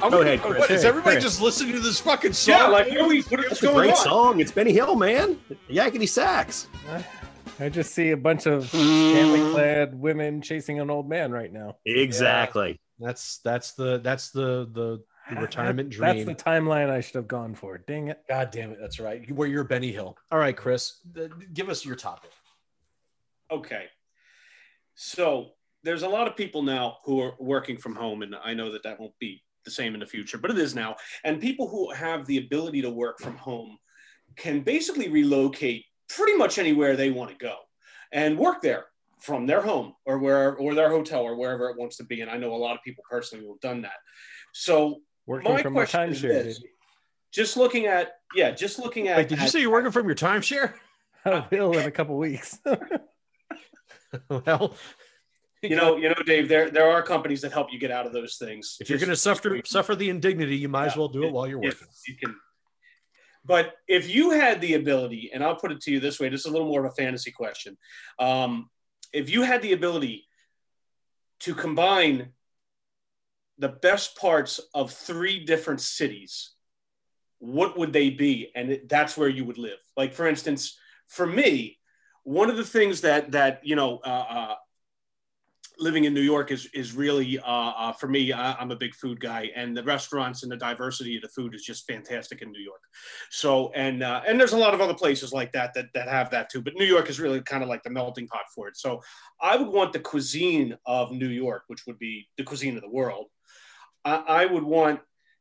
Speaker 2: Are
Speaker 3: Go ahead, Chris.
Speaker 2: What, is
Speaker 6: Hey,
Speaker 2: everybody
Speaker 6: Chris.
Speaker 2: just listening to this fucking song?
Speaker 4: yeah, like what are we? What, what's
Speaker 3: it's a great
Speaker 4: on?
Speaker 3: song. It's Benny Hill, man. Yakety sax.
Speaker 6: I just see a bunch of hmm. scantily clad women chasing an old man right now.
Speaker 3: Exactly.
Speaker 2: That's that's the that's the the, the retirement dream.
Speaker 6: That's the timeline I should have gone for. Dang it.
Speaker 2: God damn it, that's right. Where you're Benny Hill. All right, Chris, th- give us your topic.
Speaker 4: Okay. So there's a lot of people now who are working from home, and I know that that won't be the same in the future, but it is now. And people who have the ability to work from home can basically relocate pretty much anywhere they want to go and work there from their home or where or their hotel or wherever it wants to be. And I know a lot of people personally who have done that. So
Speaker 6: Working
Speaker 4: my question is this. just looking at yeah, just looking at
Speaker 2: Wait, did you
Speaker 4: at-
Speaker 2: say you're working from your timeshare?
Speaker 6: I will in a couple weeks.
Speaker 2: well,
Speaker 4: you know, you know, Dave, there there are companies that help you get out of those things.
Speaker 2: if you're going to suffer suffer the indignity, you might as well do it while you're working.
Speaker 4: you can. But if you had the ability, and I'll put it to you this way, this is a little more of a fantasy question. Um, if you had the ability to combine the best parts of three different cities, what would they be? And that's where you would live. Like, for instance, for me, one of the things that that you know uh, uh, living in New York is is really uh, uh, for me. I, I'm a big food guy, and the restaurants and the diversity of the food is just fantastic in New York. So and uh, and there's a lot of other places like that that that have that too. But New York is really kind of like the melting pot for it. So I would want the cuisine of New York, which would be the cuisine of the world. I, I would want.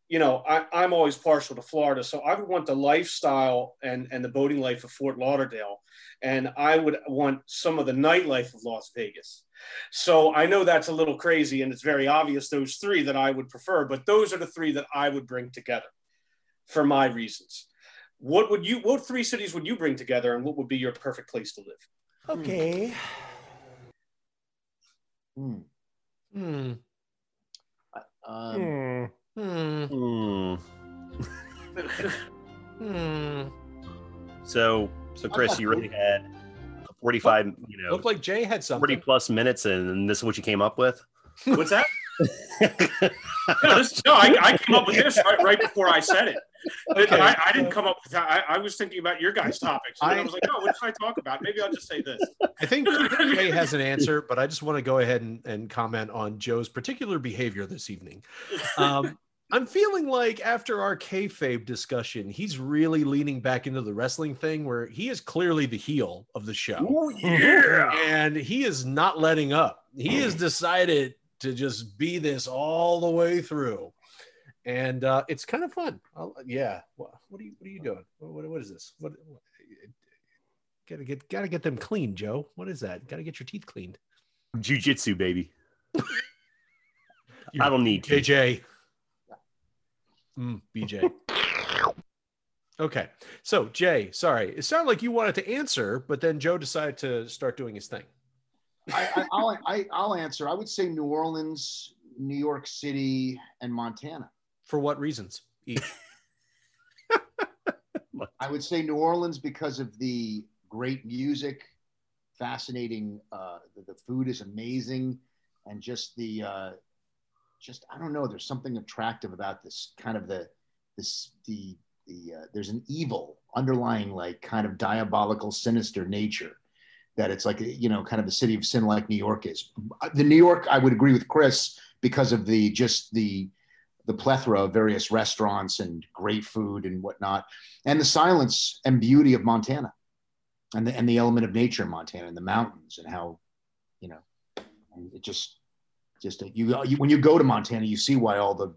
Speaker 4: You know, I, I'm always partial to Florida, so I would want the lifestyle and, and the boating life of Fort Lauderdale, and I would want some of the nightlife of Las Vegas. So I know that's a little crazy and it's very obvious those three that I would prefer, but those are the three that I would bring together for my reasons. What would you what three cities would you bring together and what would be your perfect place to live?
Speaker 7: Okay. Hmm.
Speaker 2: Hmm.
Speaker 7: Um,
Speaker 6: Hmm.
Speaker 2: Hmm.
Speaker 3: Hmm.
Speaker 2: Hmm.
Speaker 3: So, so Chris, you really had 45, you know,
Speaker 2: Looked like Jay had
Speaker 3: 40
Speaker 2: something.
Speaker 3: plus minutes, and this is what you came up with.
Speaker 4: What's that? No, this, no I, I came up with this right, right before I said it.
Speaker 2: Okay.
Speaker 4: I, I didn't come up with that. I, I was thinking about your guys' topics. And I,
Speaker 2: I-
Speaker 4: was like, oh, what should I talk about? Maybe I'll just say this.
Speaker 2: I think Jay has an answer, but I just want to go ahead and, and comment on Joe's particular behavior this evening. Um, I'm feeling like after our kayfabe discussion, he's really leaning back into the wrestling thing where he is clearly the heel of the show.
Speaker 3: yeah.
Speaker 2: And he is not letting up. He has decided to just be this all the way through. And uh, it's kind of fun. I'll, yeah. What, what are you what are you doing? What, what is this? What, what gotta get gotta get them clean, Joe. What is that? Gotta get your teeth cleaned.
Speaker 3: Jiu-jitsu, baby. I don't need to.
Speaker 2: JJ. Mm, BJ. Okay. So, Jay, sorry. It sounded like you wanted to answer, but then Joe decided to start doing his thing.
Speaker 7: I, I, I'll, I, I'll answer. I would say New Orleans, New York City, and Montana.
Speaker 2: For what reasons? Each.
Speaker 7: I would say New Orleans because of the great music, fascinating. Uh, the, the food is amazing, and just the, uh, just I don't know. There's something attractive about this kind of the, this the the. Uh, there's an evil underlying, like kind of diabolical, sinister nature that it's like you know, kind of the city of sin, like New York is. The New York, I would agree with Chris because of the just the the plethora of various restaurants and great food and whatnot, and the silence and beauty of Montana, and the and the element of nature in Montana and the mountains and how, you know, it just just you, you when you go to Montana, you see why all the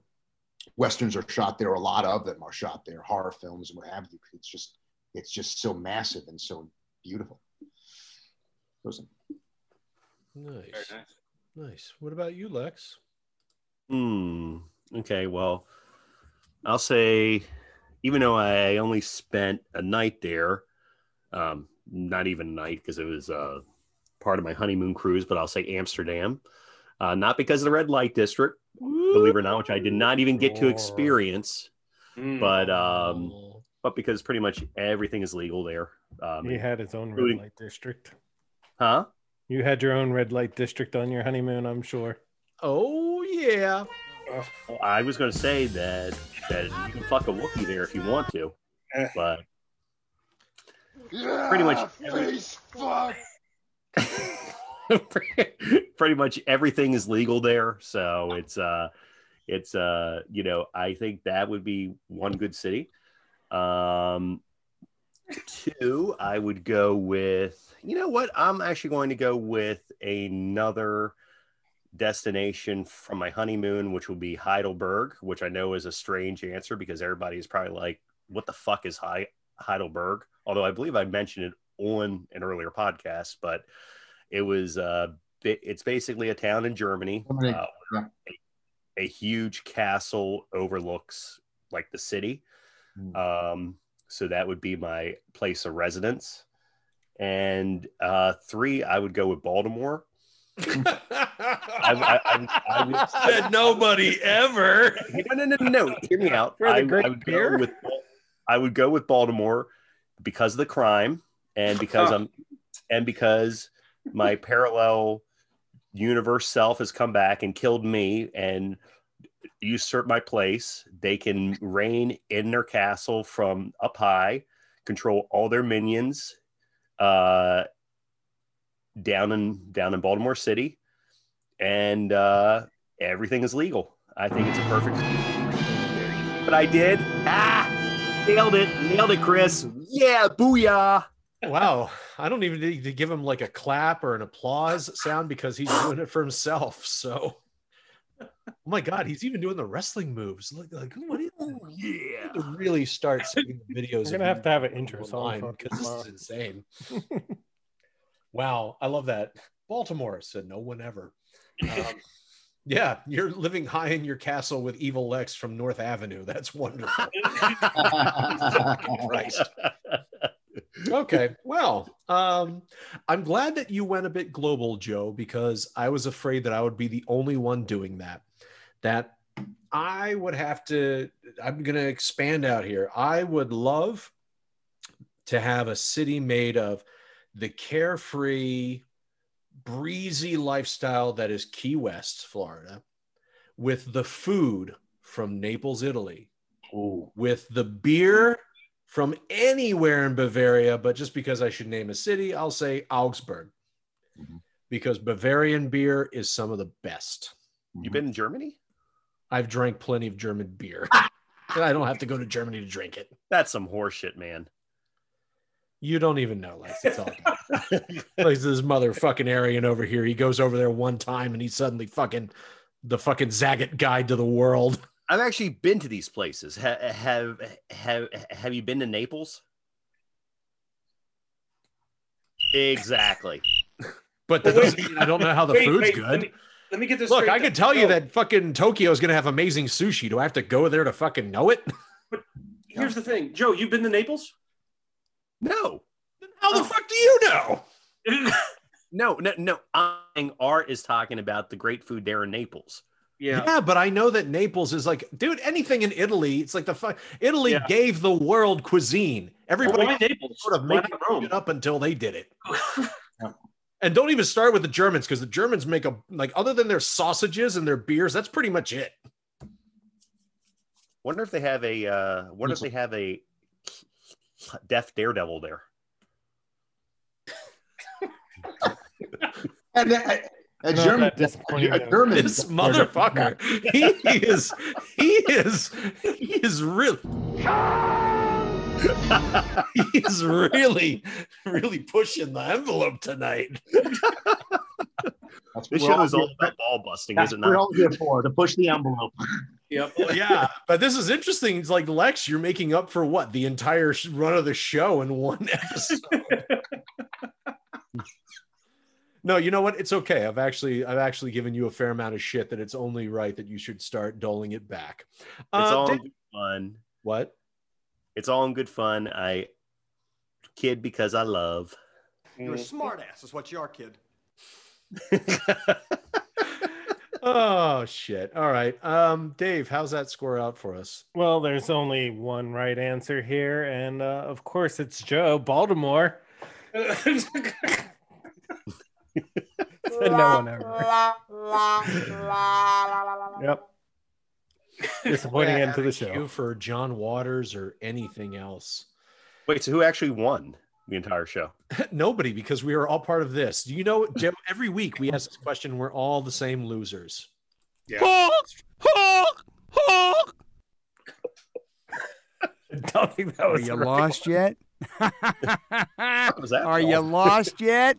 Speaker 7: westerns are shot there. A lot of them are shot there, horror films and what have you. It's just it's just so massive and so beautiful. Those
Speaker 2: Nice.
Speaker 4: Very nice.
Speaker 2: Nice. What about you, Lex?
Speaker 3: Hmm. Okay. Well, I'll say, even though I only spent a night there, um, not even a night because it was uh, part of my honeymoon cruise, but I'll say Amsterdam. Uh, not because of the red light district, believe it or not, which I did not even get to experience,
Speaker 4: Mm.
Speaker 3: but um, but because pretty much everything is legal there. Um,
Speaker 6: He had his own red
Speaker 3: including-
Speaker 6: light district.
Speaker 3: huh?
Speaker 6: You had your own red light district on your honeymoon, I'm sure.
Speaker 2: Oh yeah.
Speaker 3: Well, I was going to say that that you can fuck a Wookiee there if you want to, but pretty much every, pretty much everything is legal there. So it's uh, it's uh, you know, I think that would be one good city. Um, two, I would go with. You know what? I'm actually going to go with another destination from my honeymoon, which will be Heidelberg, which I know is a strange answer because everybody is probably like, "What the fuck is Hei- Heidelberg?" Although I believe I mentioned it on an earlier podcast, but it was uh, bi- it's basically a town in Germany.
Speaker 7: Germany,
Speaker 3: Uh, where a, a huge castle overlooks like the city.
Speaker 7: Hmm.
Speaker 3: Um, so that would be my place of residence. And uh, three, I would go with Baltimore. I, I, I, I would
Speaker 2: Said nobody ever.
Speaker 3: no, no, no, no, no. Hear me out. I, I would
Speaker 6: beer?
Speaker 3: go with I would go with Baltimore because of the crime and because I'm and because my parallel universe self has come back and killed me and usurped my place. They can reign in their castle from up high, control all their minions, uh, down in down in Baltimore City, and uh, everything is legal. I think it's a perfect. But I did. Ah, nailed it, nailed it, Chris. Yeah, booyah.
Speaker 2: Wow. I don't even need to give him like a clap or an applause sound because he's doing it for himself. So, oh my God, he's even doing the wrestling moves. Like, like what is
Speaker 3: Yeah.
Speaker 2: to really start seeing the videos.
Speaker 6: We're gonna have to have an intro song
Speaker 2: online because this is insane. wow, I love that. Baltimore said no one ever. Um, yeah, you're living high in your castle with Evil Lex from North Avenue. That's wonderful. Christ. Okay well um i'm glad that you went a bit global joe because i was afraid that i would be the only one doing that that i would have to i'm going to expand out here i would love to have a city made of the carefree breezy lifestyle that is key west florida with the food from naples italy
Speaker 7: Ooh.
Speaker 2: with the beer from anywhere in Bavaria, but just because I should name a city, I'll say Augsburg.
Speaker 7: Mhm.
Speaker 2: Because Bavarian beer is some of the best.
Speaker 3: You've been in Germany?
Speaker 2: I've drank plenty of German beer. I don't have to go to Germany to drink it.
Speaker 3: That's some horseshit, man.
Speaker 2: You don't even know, Lex. It's all good. like this motherfucking Aryan over here. He goes over there one time and he's suddenly fucking the fucking Zagat guide to the world.
Speaker 3: I've actually been to these places. Ha- have have have you been to Naples? Exactly.
Speaker 2: But that doesn't mean I don't know how the
Speaker 4: Wait,
Speaker 2: food's
Speaker 4: wait,
Speaker 2: good.
Speaker 4: Let me, let me get this.
Speaker 2: Look, I
Speaker 4: then.
Speaker 2: can tell you that fucking Tokyo is going to have amazing sushi. Do I have to go there to fucking know it?
Speaker 4: But Here's the thing, Joe. You've been to Naples?
Speaker 3: No, Then
Speaker 2: How the
Speaker 4: Oh.
Speaker 2: fuck do you know?
Speaker 3: no, no, no. I'm, Art is talking about the great food there in Naples.
Speaker 4: Yeah.
Speaker 2: Yeah. but I know that Naples is like, dude, anything in Italy, it's like the fuck. Italy
Speaker 4: Yeah.
Speaker 2: gave the world cuisine. Everybody
Speaker 4: Why Naples?
Speaker 2: sort of
Speaker 4: Why
Speaker 2: making
Speaker 4: not Rome?
Speaker 2: it up until they did it. And don't even start with the Germans because the Germans make a like other than their sausages and their beers, that's pretty much it.
Speaker 3: Wonder if they have a. Uh, wonder if they have a deaf daredevil there.
Speaker 7: And a, a
Speaker 6: Not
Speaker 7: German,
Speaker 6: that disappointing,
Speaker 7: a. German,
Speaker 2: This motherfucker, he is, he is, he is really, he is really, really pushing the envelope tonight.
Speaker 7: That's
Speaker 3: This show
Speaker 7: we're
Speaker 3: is
Speaker 7: all
Speaker 3: all about ball busting,
Speaker 7: That's
Speaker 3: is it
Speaker 7: what we're
Speaker 3: not?
Speaker 7: all here for, to push the envelope.
Speaker 4: Yep.
Speaker 2: yeah, but this is interesting. It's like Lex, you're making up for what the entire run of the show in one episode. No, you know what? It's okay. I've actually, I've actually given you a fair amount of shit that it's only right that you should start doling it back.
Speaker 3: It's
Speaker 2: Uh,
Speaker 3: all in good fun.
Speaker 2: what?
Speaker 3: It's all in good fun. I kid because I love.
Speaker 5: You're a smartass, is what you are, kid.
Speaker 2: Oh shit! All right, um, Dave, how's that score out for us?
Speaker 6: Well, there's only one right answer here, and uh, of course it's Joe, Baltimore. Said no one ever. Yep. Disappointing end to the show.
Speaker 2: cue for John Waters or anything else.
Speaker 3: Wait, so who actually won the entire show?
Speaker 2: Nobody, because we are all part of this. Do you know, Jim? Every week we ask this question. We're all the same losers.
Speaker 6: I don't think that
Speaker 9: Are you
Speaker 6: right.
Speaker 9: lost yet?
Speaker 3: was that,
Speaker 9: Are you lost yet?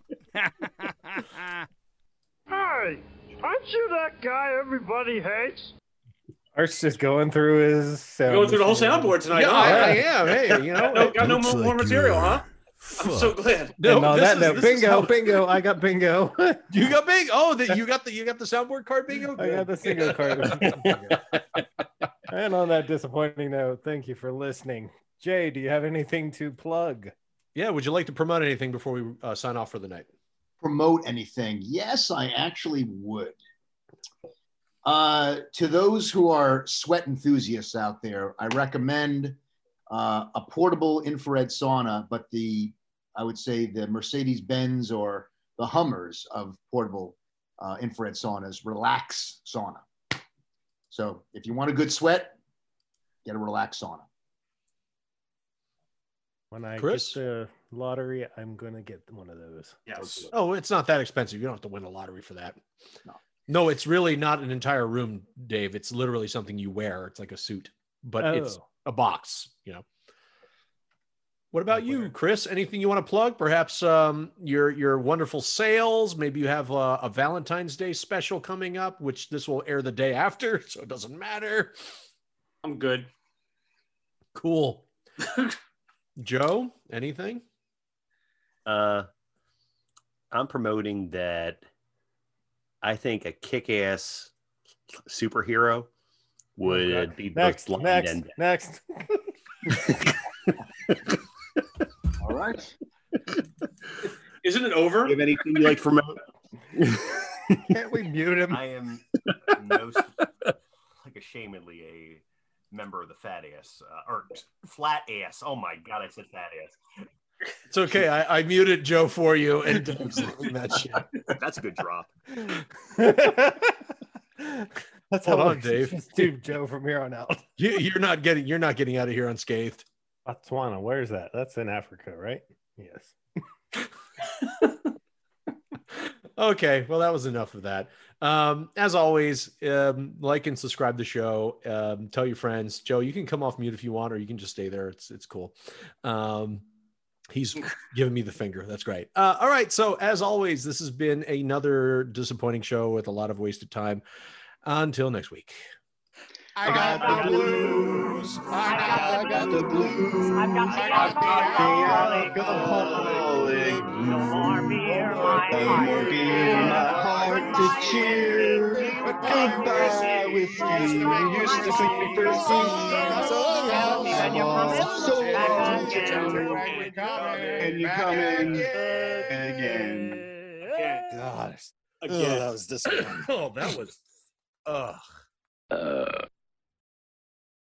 Speaker 5: Hey, aren't you that guy everybody hates?
Speaker 6: Art's just going through his sound
Speaker 4: Going through the whole soundboard tonight.
Speaker 2: yeah,
Speaker 4: huh?
Speaker 2: I, I am. Hey, you know,
Speaker 4: No, got no
Speaker 1: Looks
Speaker 4: more, more material,
Speaker 1: you're
Speaker 4: huh? I'm so glad.
Speaker 2: no,
Speaker 6: and on
Speaker 2: this
Speaker 6: that
Speaker 2: is-
Speaker 6: note,
Speaker 2: this is
Speaker 6: bingo,
Speaker 2: how-
Speaker 6: bingo. I got bingo.
Speaker 2: You got big. Oh, that you got the you got the soundboard card bingo.
Speaker 6: I got the single card. and on that disappointing note, thank you for listening. Jay, do you have anything to plug?
Speaker 2: Yeah. Would you like to promote anything before we uh, sign off for the night?
Speaker 7: Promote anything. Yes, I actually would. Uh, to those who are sweat enthusiasts out there, I recommend uh, a portable infrared sauna, but the I would say the Mercedes Benz or the Hummers of portable uh, infrared saunas, Relax Sauna. So if you want a good sweat, get a Relax Sauna.
Speaker 6: When I
Speaker 2: Chris?
Speaker 6: get the lottery, I'm gonna get one of those.
Speaker 4: Yes.
Speaker 2: Oh, it's not that expensive. You don't have to win a lottery for that.
Speaker 7: No.
Speaker 2: No, it's really not an entire room, Dave. It's literally something you wear. It's like a suit, but it's
Speaker 6: Oh.
Speaker 2: a box, you know. What about you, Chris? Anything you want to plug? Perhaps um, your your wonderful sales. Maybe you have a, a Valentine's Day special coming up, which this will air the day after, so it doesn't matter.
Speaker 4: I'm good.
Speaker 2: Cool. Joe, anything?
Speaker 3: Uh, I'm promoting that. I think a kick-ass superhero would
Speaker 6: Okay.
Speaker 3: be
Speaker 6: Next,
Speaker 3: blind
Speaker 6: next,
Speaker 3: and
Speaker 6: next.
Speaker 7: All right.
Speaker 4: Isn't it over?
Speaker 3: you have anything you like to promote?
Speaker 6: Can't we mute him?
Speaker 3: I am most like ashamedly a member of the fat ass uh, or flat ass. Oh my god, I said fat ass.
Speaker 2: It's okay. I, I muted Joe for you, and Dave's that shit.
Speaker 3: That's a good drop.
Speaker 6: That's
Speaker 2: Hold
Speaker 6: how
Speaker 2: on, Dave.
Speaker 6: just Joe from here on out.
Speaker 2: You, you're not getting. You're not getting out of here unscathed.
Speaker 6: Botswana, where's that? That's in Africa, right? Yes.
Speaker 2: okay, well, that was enough of that. Um, as always, um, like and subscribe the show. Um, tell your friends. Joe, you can come off mute if you want, or you can just stay there. It's it's cool. Um, he's giving me the finger. That's great. Uh, all right. So as always, this has been another disappointing show with a lot of wasted time. Until next week.
Speaker 9: I got the blues. I got, the blues.
Speaker 10: I've got the alcoholic.
Speaker 9: alcoholic.
Speaker 10: No more beer, my
Speaker 9: more beer, my heart to cheer. Goodbye with you. You used to sing me first
Speaker 10: When you're
Speaker 9: So
Speaker 10: back
Speaker 9: long
Speaker 10: again.
Speaker 9: And you're coming again.
Speaker 11: God.
Speaker 4: Again.
Speaker 11: Ugh, that was disappointing.
Speaker 2: Oh, that was. Ugh.
Speaker 9: Uh,